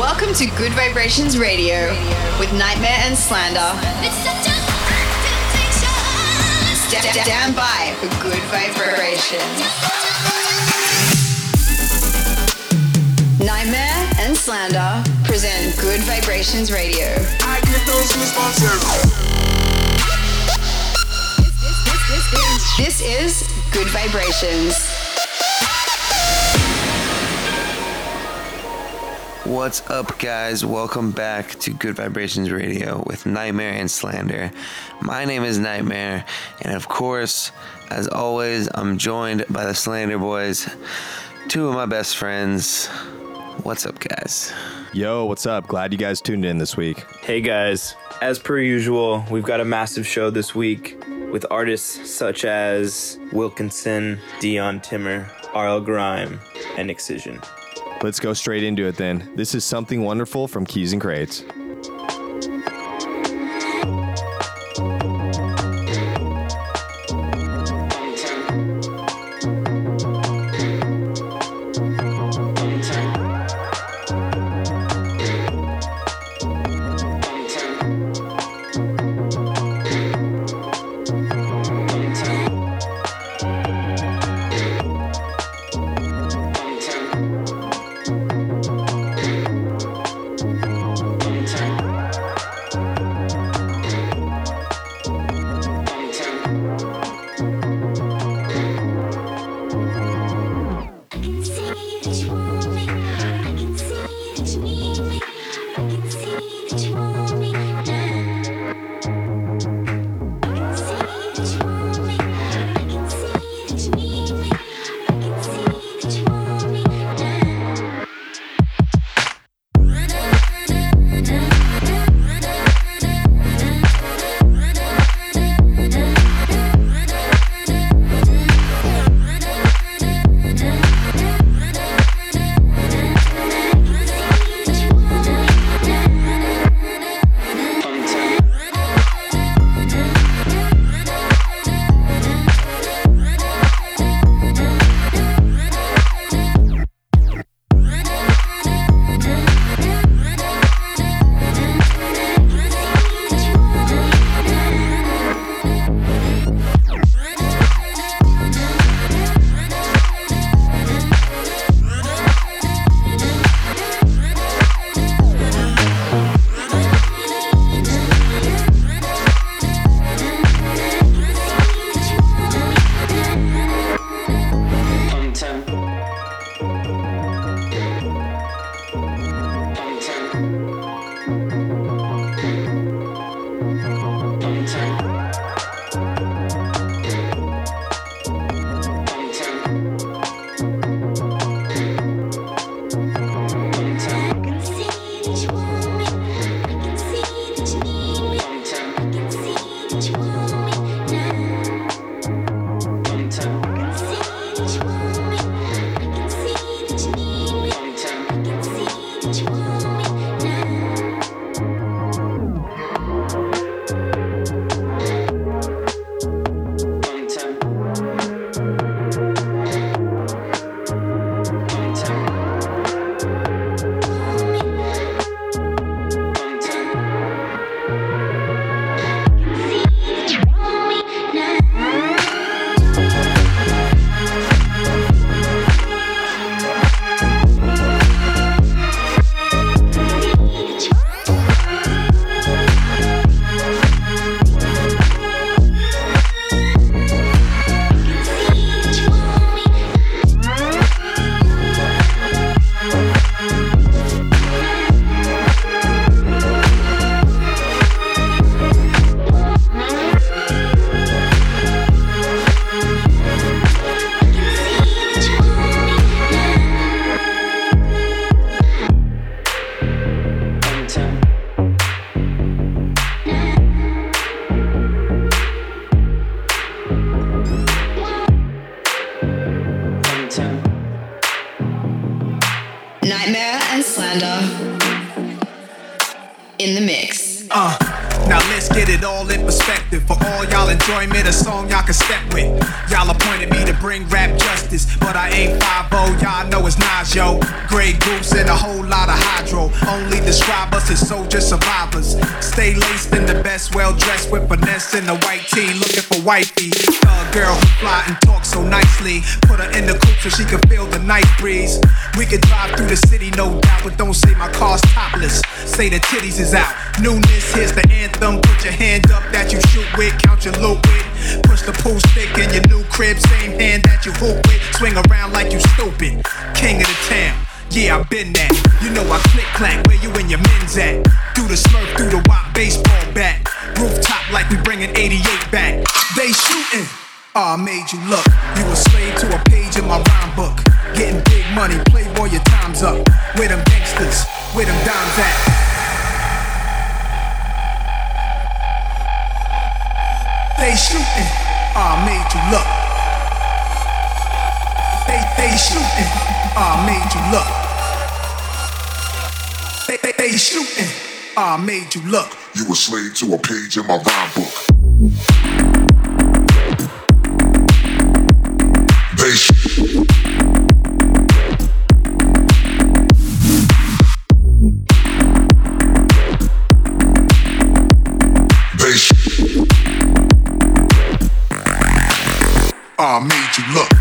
Welcome to Good Vibrations Radio with Nightmare and Slander. St- stand by for good vibrations. Nightmare and Slander present Good Vibrations Radio. I get those goosebumps This is Good Vibrations. What's up, guys? Welcome back to Good Vibrations Radio with Nightmare and Slander. My name is Nightmare, and of course, as always, I'm joined by the Slander Boys, two of my best friends. What's up, guys? Yo, what's up? Glad you guys tuned in this week. Hey guys, as per usual, we've got a massive show this week with artists such as Wilkinson, Dion Timmer, R.L. Grime, and Excision. Let's go straight into it then. This is Something Wonderful from Keys N Krates. Newness, here's the anthem. Put your hand up that you shoot with, count your loot with. Push the pool stick in your new crib, same hand that you hoop with. Swing around like you stupid. King of the town. Yeah, I've been that. You know I click clack where you and your men's at. Through the smurf, through the wop baseball bat. Rooftop like we bringing 88 back. They shooting. Ah, I made you look. You a slave to a page in my rhyme book. Getting big money, playboy, your time's up. Where them gangsters, where them dimes at? They shooting. I made you look. They they shooting. I made you look. They they, they shooting. I made you look. You a slave to a page in my rhyme book. I made you look.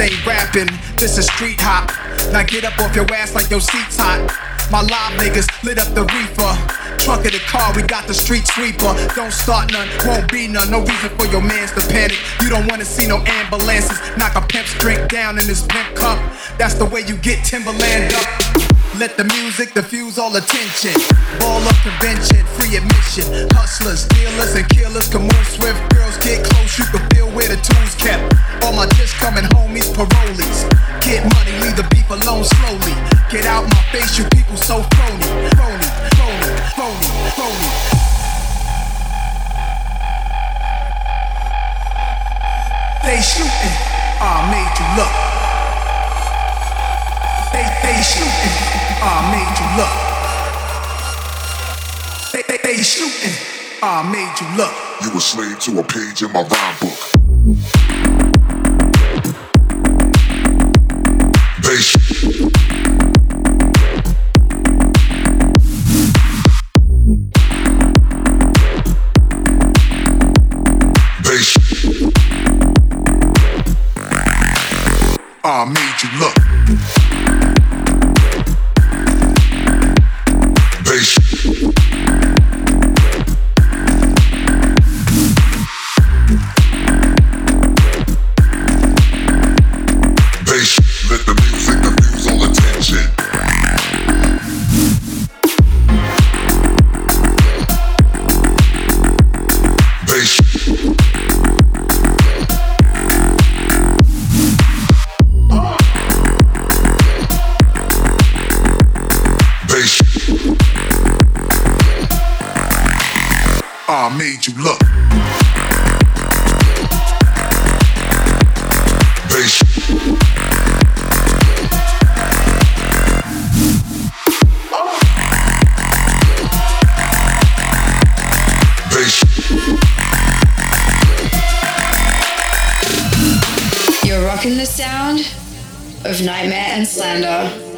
Ain't rapping, this is street hop. Now get up off your ass like your seat's hot. My live niggas lit up the reefer. Trunk of the car, we got the street sweeper. Don't start none, won't be none. No reason for your mans to panic. You don't wanna see no ambulances. Knock a pimp's drink down in his pimp cup. That's the way you get Timberland up. Let the music diffuse all attention. Ball up convention, free admission. Hustlers, dealers, and killers can move swift. Girls get close, you can feel where the tools kept. All my just coming homies, parolees. Get money, leave the beef alone slowly. Get out my face, you people so phony. Phony, phony, phony, phony. They shooting, I made you look. They they shooting, I made you look. They they, they shooting, I made you look. You a slave to a page in my rhyme book. They sh- They sh- I made you look. I made you look. Sh- You're rocking the sound of Nightmare and Slander.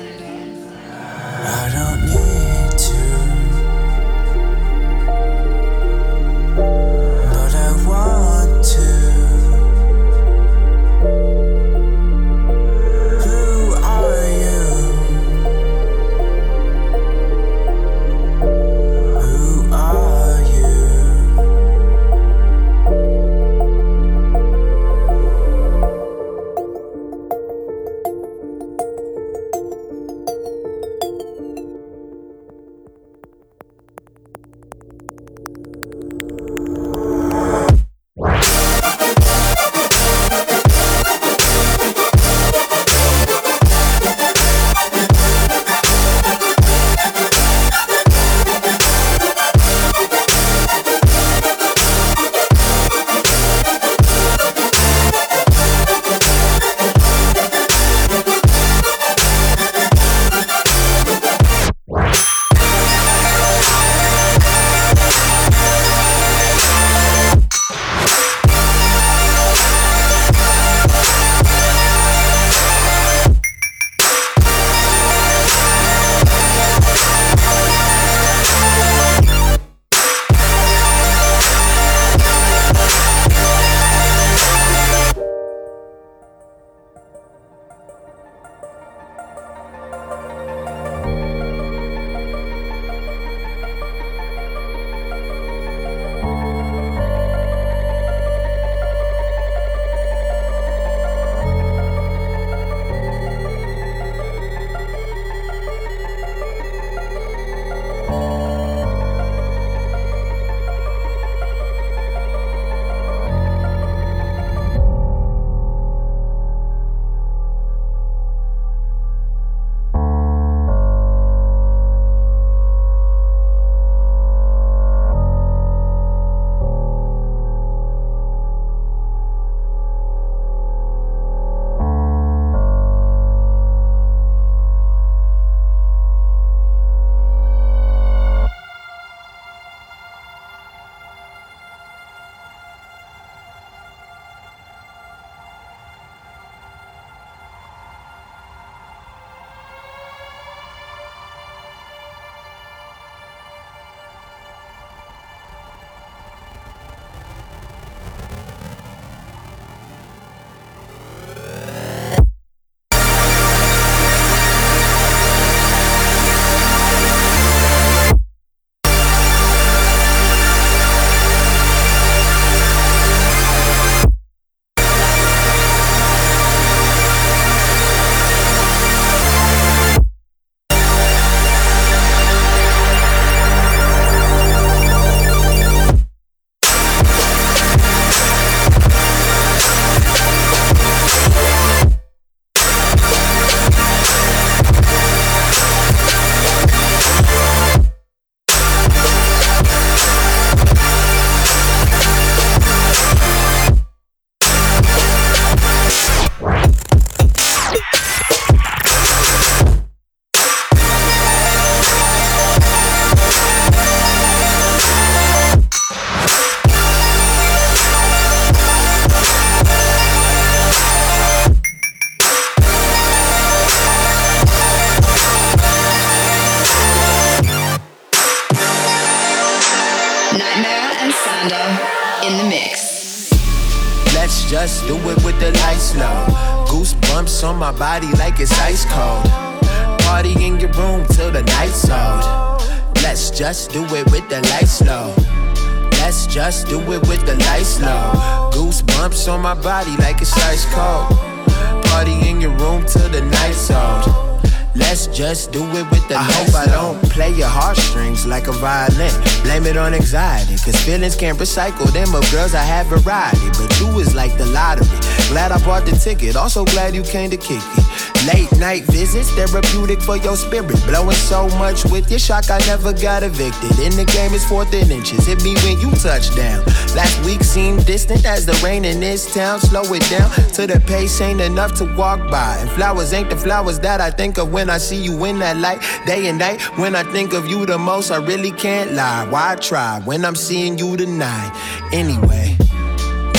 Cause feelings can't recycle them of girls I have variety. But you is like the lottery. Glad I bought the ticket, also glad you came to kick it. Late night visits, therapeutic for your spirit. Blowing so much with your shock, I never got evicted. In the game, it's fourth and inches. Hit me when you touch down. Last week seemed distant as the rain in this town. Slow it down to the pace ain't enough to walk by. And flowers ain't the flowers that I think of when I see you in that light. Day and night, when I think of you the most, I really can't lie. Why try when I'm seeing you tonight? Anyway.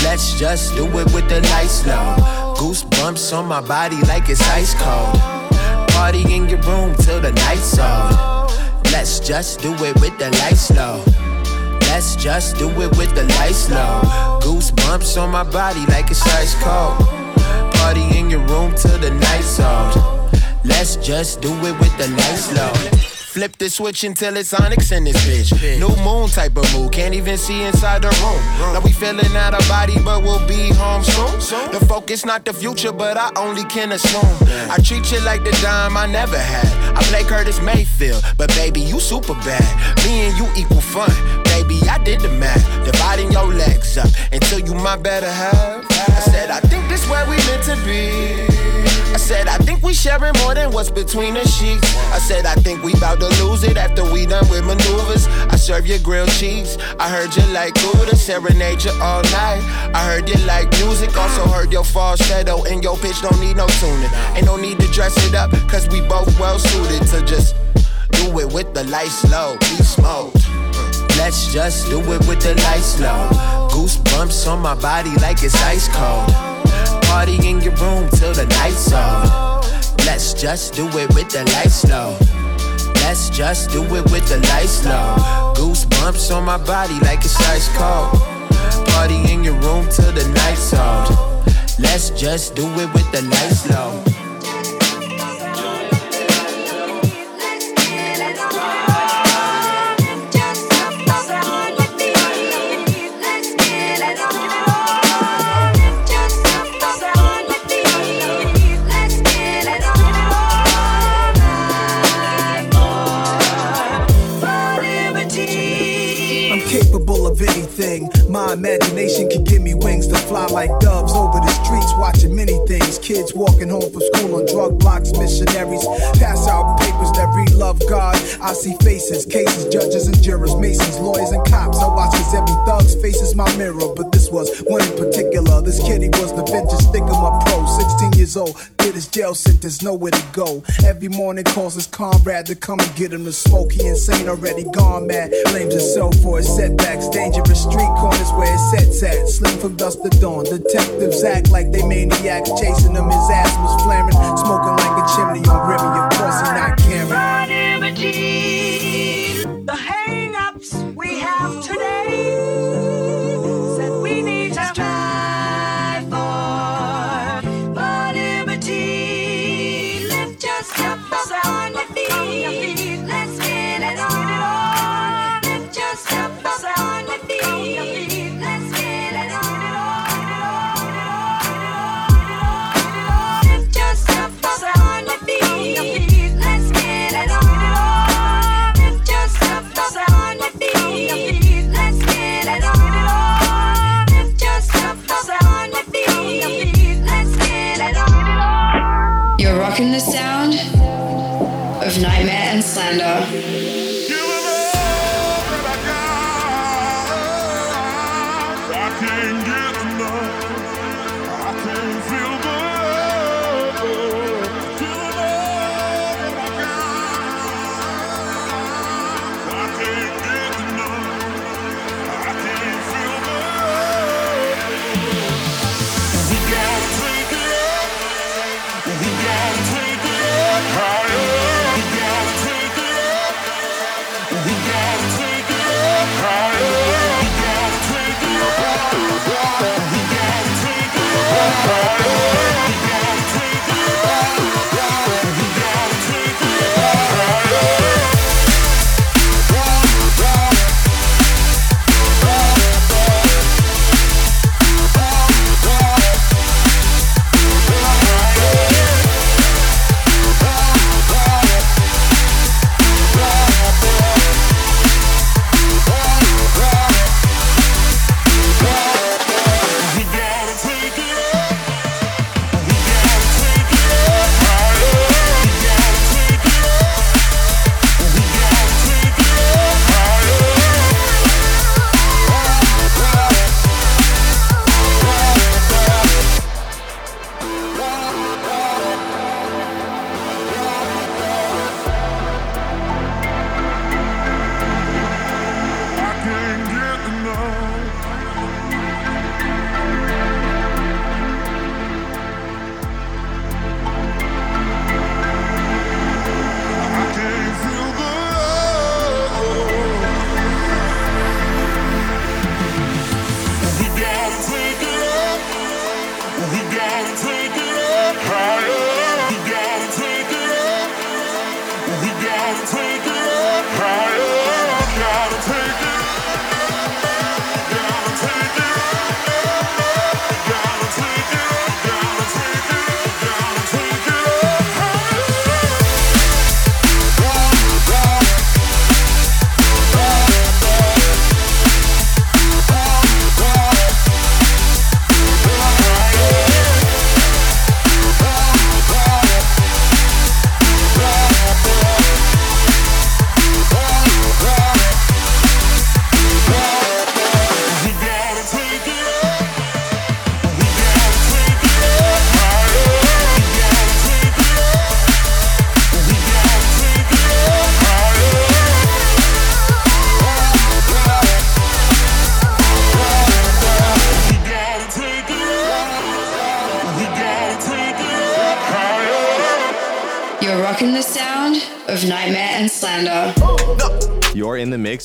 Let's just do it with the lights low. Goosebumps on my body like it's ice cold. Party in your room till the night's out. Let's just do it with the lights low. Let's just do it with the lights low. Goosebumps on my body like it's ice cold. Party in your room till the night's out. Let's just do it with the lights low. Flip the switch until it's Onyx in this bitch. New moon type of mood, can't even see inside the room. Now we feeling out of body, but we'll be home soon. The focus not the future, but I only can assume. I treat you like the dime I never had. I play Curtis Mayfield, but baby, you super bad. Me and you equal fun. Baby, I did the math. Dividing your legs up until you my better half. I said, I think this where we meant to be. I said, I think we sharing more than what's between the sheets. I said, I think we bout to lose it after we done with maneuvers. I serve you grilled cheese. I heard you like Gouda, serenade you all night. I heard you like music, also heard your falsetto and your pitch don't need no tuning. Ain't no need to dress it up, cause we both well suited to just do it with the lights low, be smoked. Let's just do it with the lights low. Goosebumps on my body like it's ice cold. Party in your room till the night's out. Let's just do it with the lights low. Let's just do it with the lights low. Goosebumps on my body like it's ice cold. Party in your room till the night's out. Let's just do it with the lights low. My imagination can give me wings to fly like doves over the streets, watching many things. Kids walking home from school on drug blocks, missionaries pass out papers that read love God. I see faces, cases, judges and jurors, masons, lawyers and cops. I watch as every thug's face is my mirror, but this was one in particular. This kid, he was the vintage stigma pro, 16 years old. Did his jail sentence, nowhere to go. Every morning calls his comrade to come and get him to smoke. He insane, already gone mad. Blames himself for his setbacks. Dangerous street corners where his sets at. Slim from dusk to dawn. Detectives act like they maniacs. Chasing him, his ass was flaring. Smoking like a chimney on Remy. Of course, he not caring.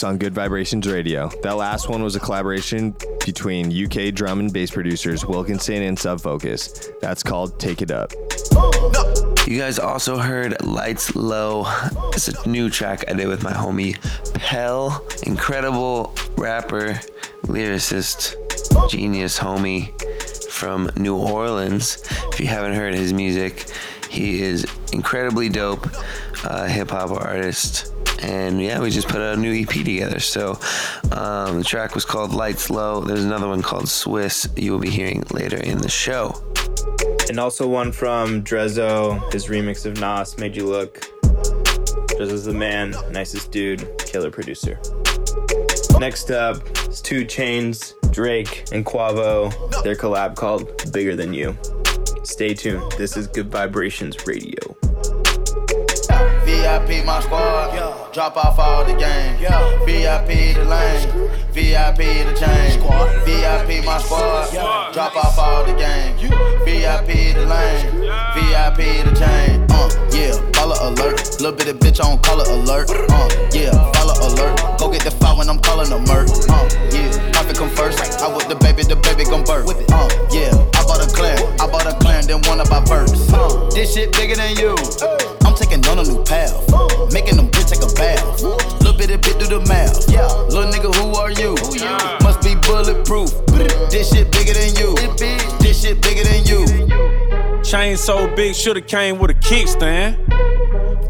On Good Vibrations Radio. That last one was a collaboration between UK drum and bass producers Wilkinson and Sub Focus. That's called Take It Up. You guys also heard Lights Low. It's a new track I did with my homie Pell. Incredible rapper, lyricist, genius homie from New Orleans. If you haven't heard his music, he is incredibly dope, uh, hip hop artist. And yeah, we just put a new EP together. So um, the track was called Lights Low. There's another one called Swiss you will be hearing later in the show. And also one from Drezzo, his remix of Nas, Made You Look. Drezzo's the man, nicest dude, killer producer. Next up is 2 Chainz, Drake, and Quavo. Their collab called Bigger Than You. Stay tuned. This is Good Vibrations Radio. VIP my squad, drop off all the game. VIP the lane, VIP the chain. VIP my squad, drop off all the game. VIP the lane, VIP the chain. Uh, yeah, baller alert, little bit of bitch on color alert. Uh, yeah, follow alert, go get the file when I'm calling a murk. Uh, yeah, profit come first. I with the baby, the baby gon' birth. Uh, yeah, I bought a clan, I bought a clan, then one of my birds. Uh, this shit bigger than you. Chain so big, shoulda came with a kickstand.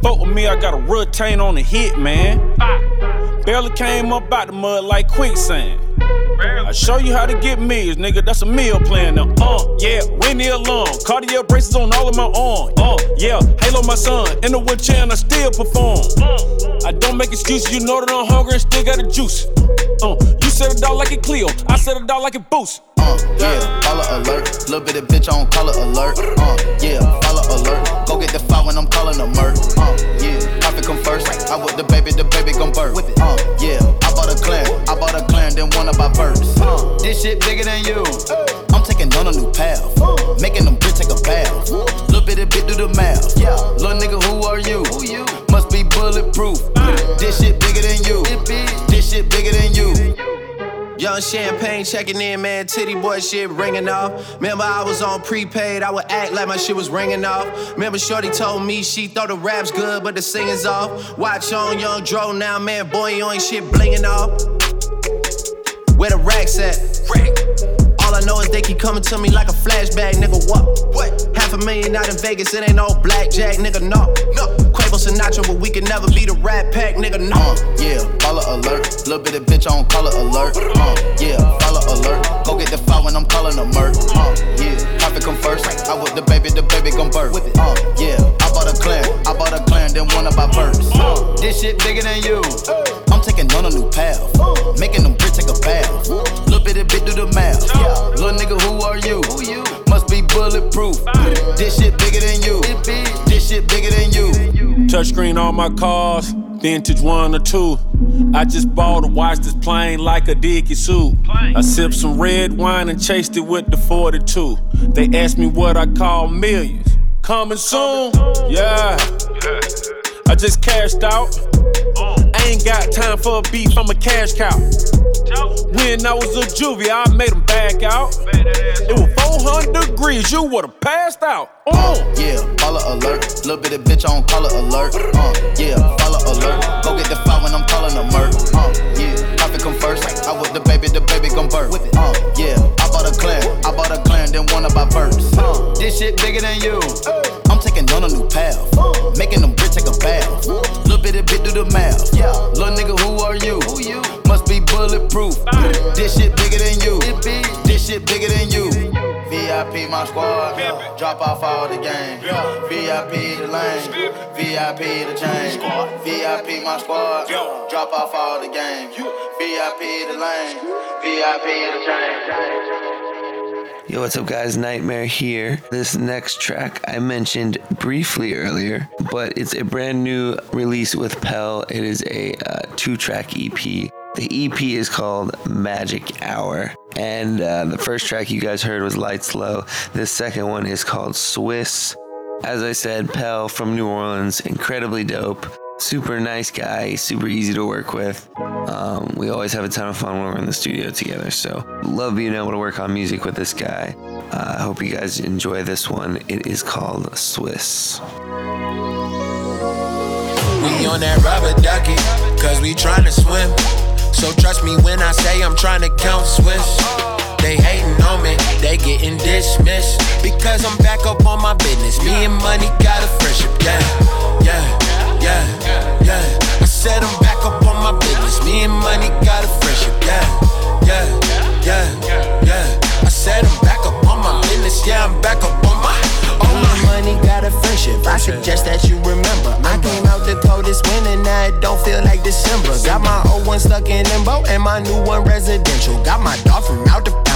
Fuck with me, I got a retain on the hit, man. Barely came up out the mud like quicksand. I show you how to get meals, nigga. That's a meal plan now. Uh, yeah, the alarm. Cartier braces on all of my arm. Uh, yeah, Halo my son. In the wheelchair and I still perform. I don't make excuses. You know that I'm hungry and still got the juice. Uh, you said it out like it Cleo. I said it out like it Boost. Uh, yeah, follow alert. Little bit of bitch on color alert. Uh, yeah, follow alert. Go get the file when I'm calling a murk. Uh, yeah, profit come first. I with the baby, the baby gon' birth. With it uh, yeah, I bought a clan, I bought a clan, then one of my birds. Uh, this shit bigger than you. I'm taking on a new path. Making them bitch take a bath. Little bit of bit through the mouth. Little nigga, who are you? You? Must be bulletproof. This shit bigger than you. Shit bigger than you. Young champagne checking in, man. Titty boy shit ringing off. Remember, I was on prepaid. I would act like my shit was ringing off. Remember, Shorty told me she thought the rap's good, but the singing's off. Watch on Young Dro now, man. Boy, you ain't shit blinging off. Where the racks at? All I know is they keep coming to me like a flashback, nigga. What? What? Half a million out in Vegas, it ain't no blackjack, nigga. No, no. Quavo Sinatra, but we can never be the Rat Pack, nigga. No. Uh, yeah, follow alert. Little bit of bitch I on color alert. Uh, yeah, follow alert. Go get the file when I'm calling a murk. Uh, yeah, profit come first. I with the baby, the baby gon' birth. Uh, yeah, I bought a clan, I bought a clan, then one of my birds. Uh, this shit bigger than you. I'm taking on a new path. Making them bitch take a bath. Little bit of bit through the mouth. Little nigga, who are you? Who you? Must be bulletproof. This shit bigger than you. This shit bigger than you. Touchscreen on my cars, vintage one or two. I just bought a watch this plane like a dicky suit. I sipped some red wine and chased it with the 42. They asked me what I call millions. Coming soon, yeah. I just cashed out. Oh. I ain't got time for a beef, I'm a cash cow. When I was a juvie, I made them back out. It was 400 degrees, you would've passed out. Uh. Yeah, follow alert. Little bit of bitch on color alert. Uh, yeah, follow alert. Go get the file when I'm calling a murk. Uh, yeah, profit come first. I with the baby, the baby gon' birth. Uh, yeah, bought a clan, I bought a clan, then one of my. Uh, this shit bigger than you. I'm taking on a new path. Making them bitch take a bath. Little bit of bit through the mouth. Little nigga, who are you? Must be bulletproof. This shit bigger than you. This shit bigger than you. VIP my squad, drop off all the game. VIP the lane, VIP the chain. VIP my squad, drop off all the game. VIP the lane, VIP the chain. Yo, what's up, guys? Nightmare here. This next track I mentioned briefly earlier, but it's a brand new release with Pell. It is a uh, two track EP. The EP is called Magic Hour. And uh, the first track you guys heard was Lights Low. The second one is called Swiss. As I said, Pell from New Orleans, incredibly dope. Super nice guy, super easy to work with. Um, we always have a ton of fun when we're in the studio together. So, love being able to work on music with this guy. Uh, I hope you guys enjoy this one. It is called Swiss. We on that rubber ducky, cause we tryna swim. So trust me when I say I'm tryna count Swiss. They hating on me, they getting dismissed. Because I'm back up on my business. Me and money got a friendship, yeah, yeah, yeah, yeah. I said I'm back up on my business. Me and money got a friendship, yeah, yeah, yeah, yeah. I said I'm back up on my business, yeah, I'm back up on my. On my money got a friendship. I suggest that you remember. I came out the coldest winter, now it don't feel like December. Got my old one stuck in limbo and my new one residential. Got my dog from out the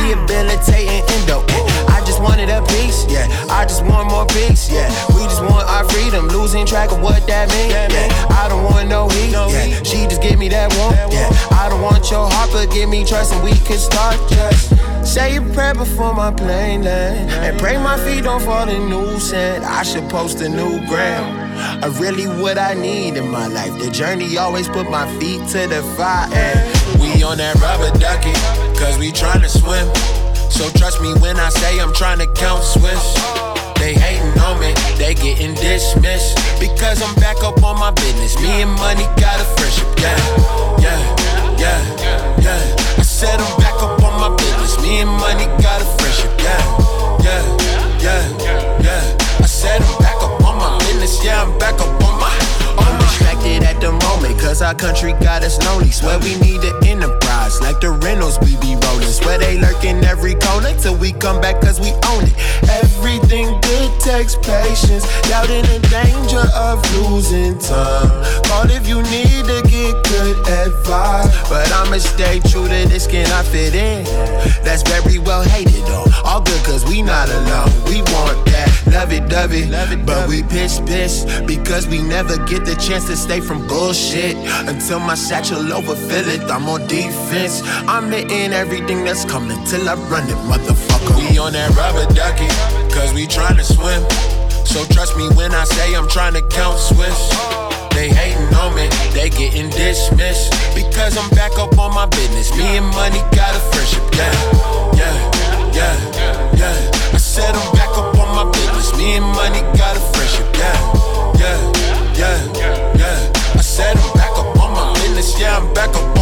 rehabilitating endo. I just wanted a piece, yeah. I just want more peace, yeah. We just want our freedom, losing track of what that means, yeah. I don't want no heat, yeah. She just give me that one, yeah. I don't want your heart, but give me trust and we can start just. Say a prayer before my plane land And pray my feet don't fall in new sand I should post a new gram I really what I need in my life The journey always put my feet to the fire and We on that rubber ducky Cause we tryna swim. So trust me when I say I'm tryna count Swiss. They hating on me, they getting dismissed. Because I'm back up on my business Me and money got a friendship, yeah, yeah, yeah, yeah. I said I'm back up on my business Me and money got a friendship, yeah, yeah, yeah, yeah. I said I'm back up on my business, yeah, I'm back up on my I'm distracted at the moment, cause our country got us lonely. Swear we need an like the rentals we be rolling. Swear they lurk in every corner till we come back, cause we own it. Everything good takes patience, doubting the danger of losing time. Call if you need to get good advice, but I'ma stay true to this, can I fit in? That's very well hated though. All good, cause we not alone. We want that lovey dovey, but we piss piss because we never get the chance to stay from bullshit until my satchel overfill it. I'm on defense. I'm hitting everything that's coming till I run it, motherfucker. We on that rubber ducky, cause we tryna swim. So trust me when I say I'm tryna count Swiss. They hating on me, they getting dismissed because I'm back up on my business. Me and money got a friendship, yeah, yeah, yeah, yeah. I said I'm Me and money got a friendship, yeah, yeah, yeah, yeah. I said I'm back up on my business, yeah, I'm back up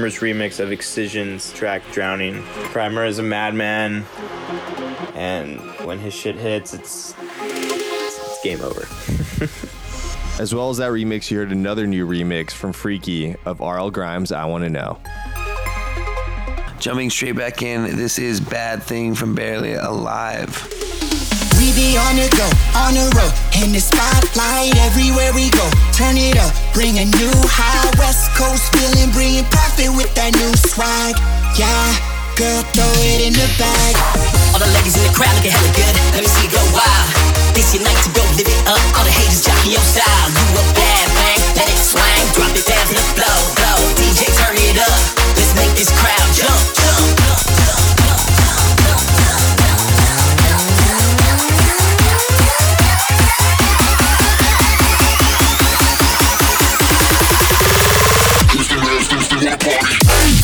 heard Crimer's remix of Excision's track Drowning. Primer is a madman, and when his shit hits, it's, it's, it's game over. As well as that remix, you heard another new remix from Freaky of RL Grime's I Wanna Know. Jumping straight back in, this is Bad Thing from Barely Alive. We be on the go, on the road, in the spotlight everywhere we go. Turn it up, bring a new high West Coast feeling, bringing profit with that new swag. Yeah, girl, throw it in the bag. All the ladies in the crowd looking hella good. Let me see you go wild. This your night to go live it up. All the haters jockey your style. You a bad thing, let it swing. Drop it down to the flow, flow. DJ turn it up. Let's make this crowd jump. party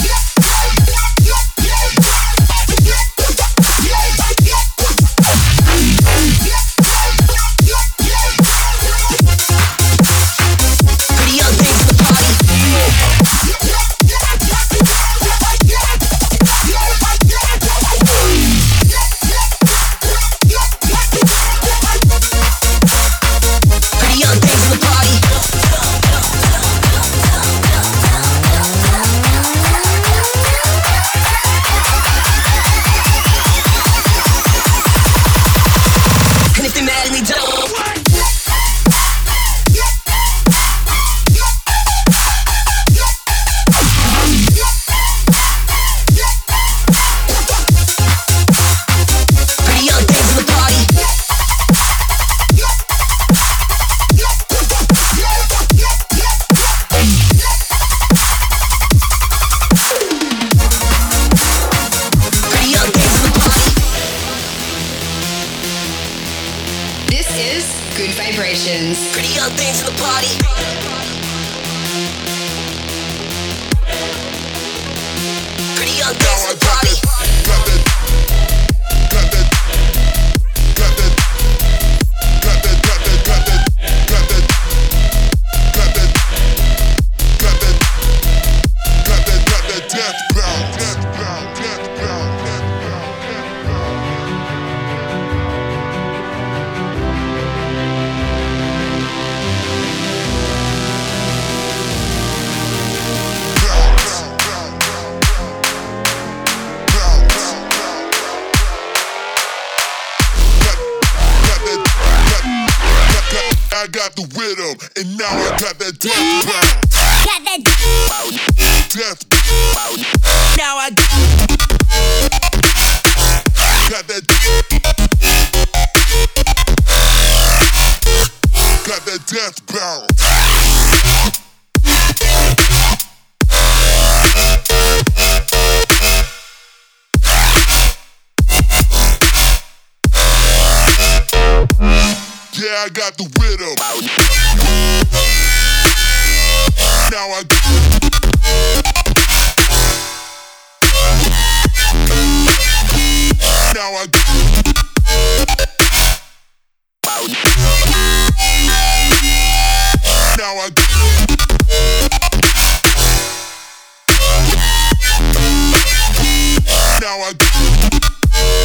how I do.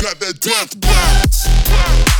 Got that death box.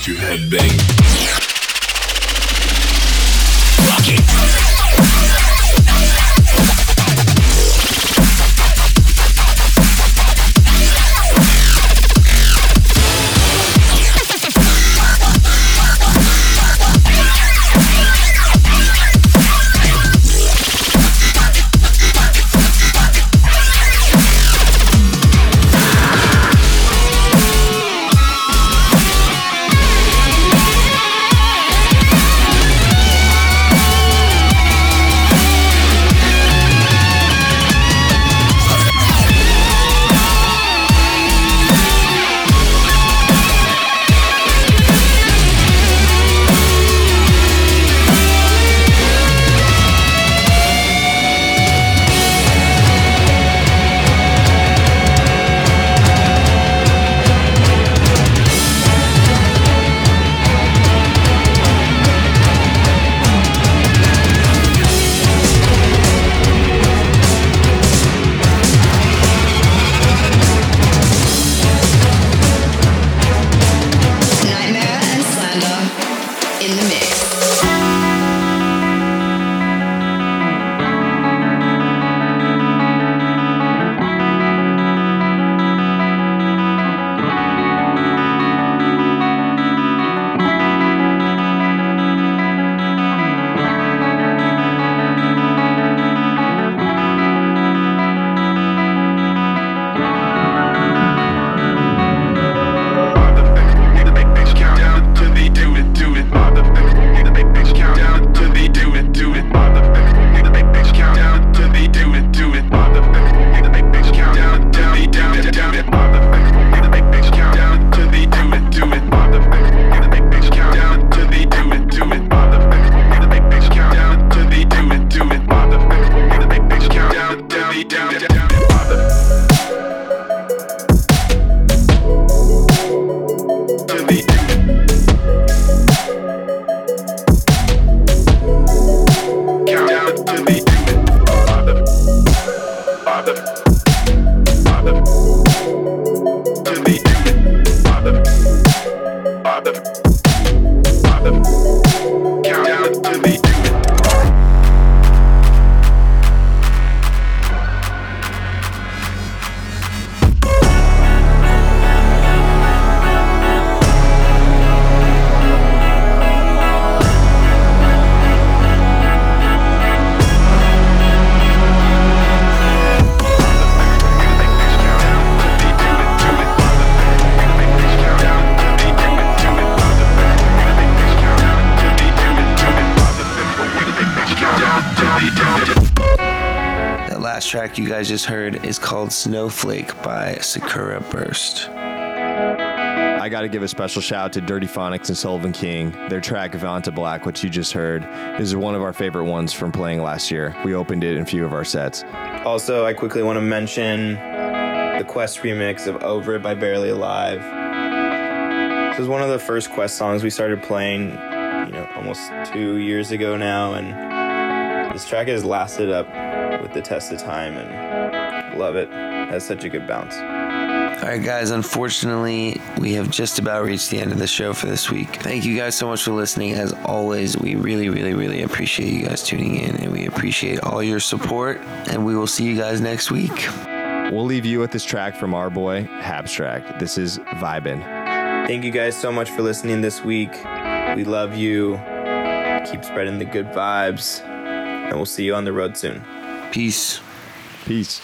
To headbang. Guys just heard is called Snowflake by Sakuraburst. I got to give a special shout out to Dirtyphonics and Sullivan King. Their track Vantablack, which you just heard, is one of our favorite ones from playing last year. We opened it in a few of our sets. Also, I quickly want to mention the Quest remix of Over It by Barely Alive. This was one of the first Quest songs we started playing, you know, almost two years ago now, and this track has lasted up with the test of time, and love it. It has such a good bounce. All right, guys, unfortunately, we have just about reached the end of the show for this week. Thank you guys so much for listening. As always, we really, really, really appreciate you guys tuning in and we appreciate all your support. And we will see you guys next week. We'll leave you with this track from our boy, Habstrakt. This is Vibin'. Thank you guys so much for listening this week. We love you. Keep spreading the good vibes. And we'll see you on the road soon. Peace. Peace.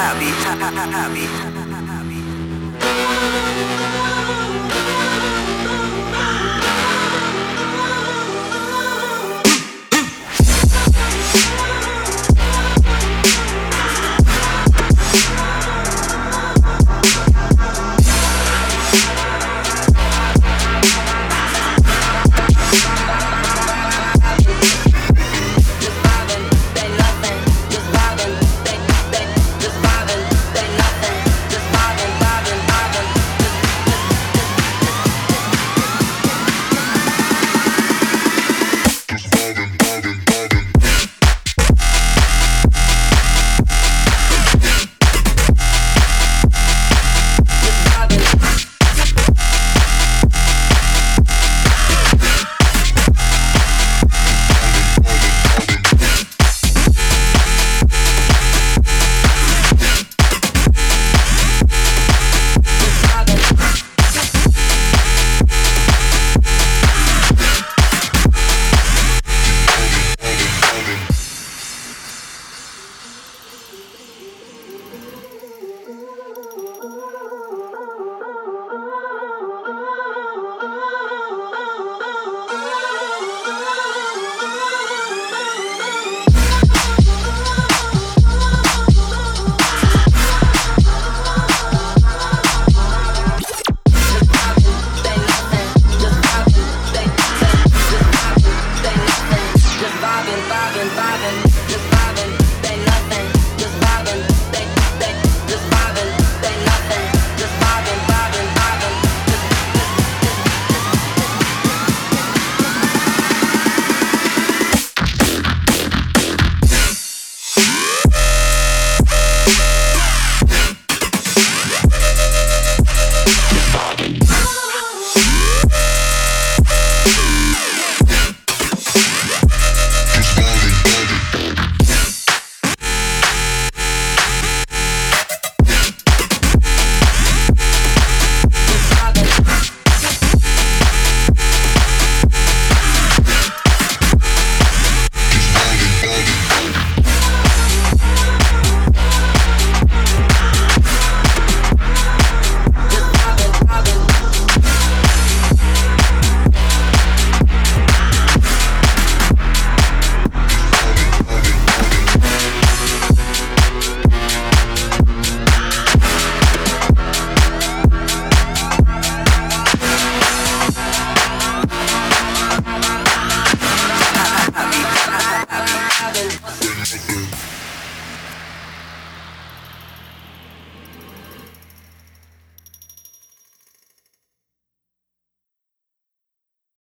Happy, happy, happy.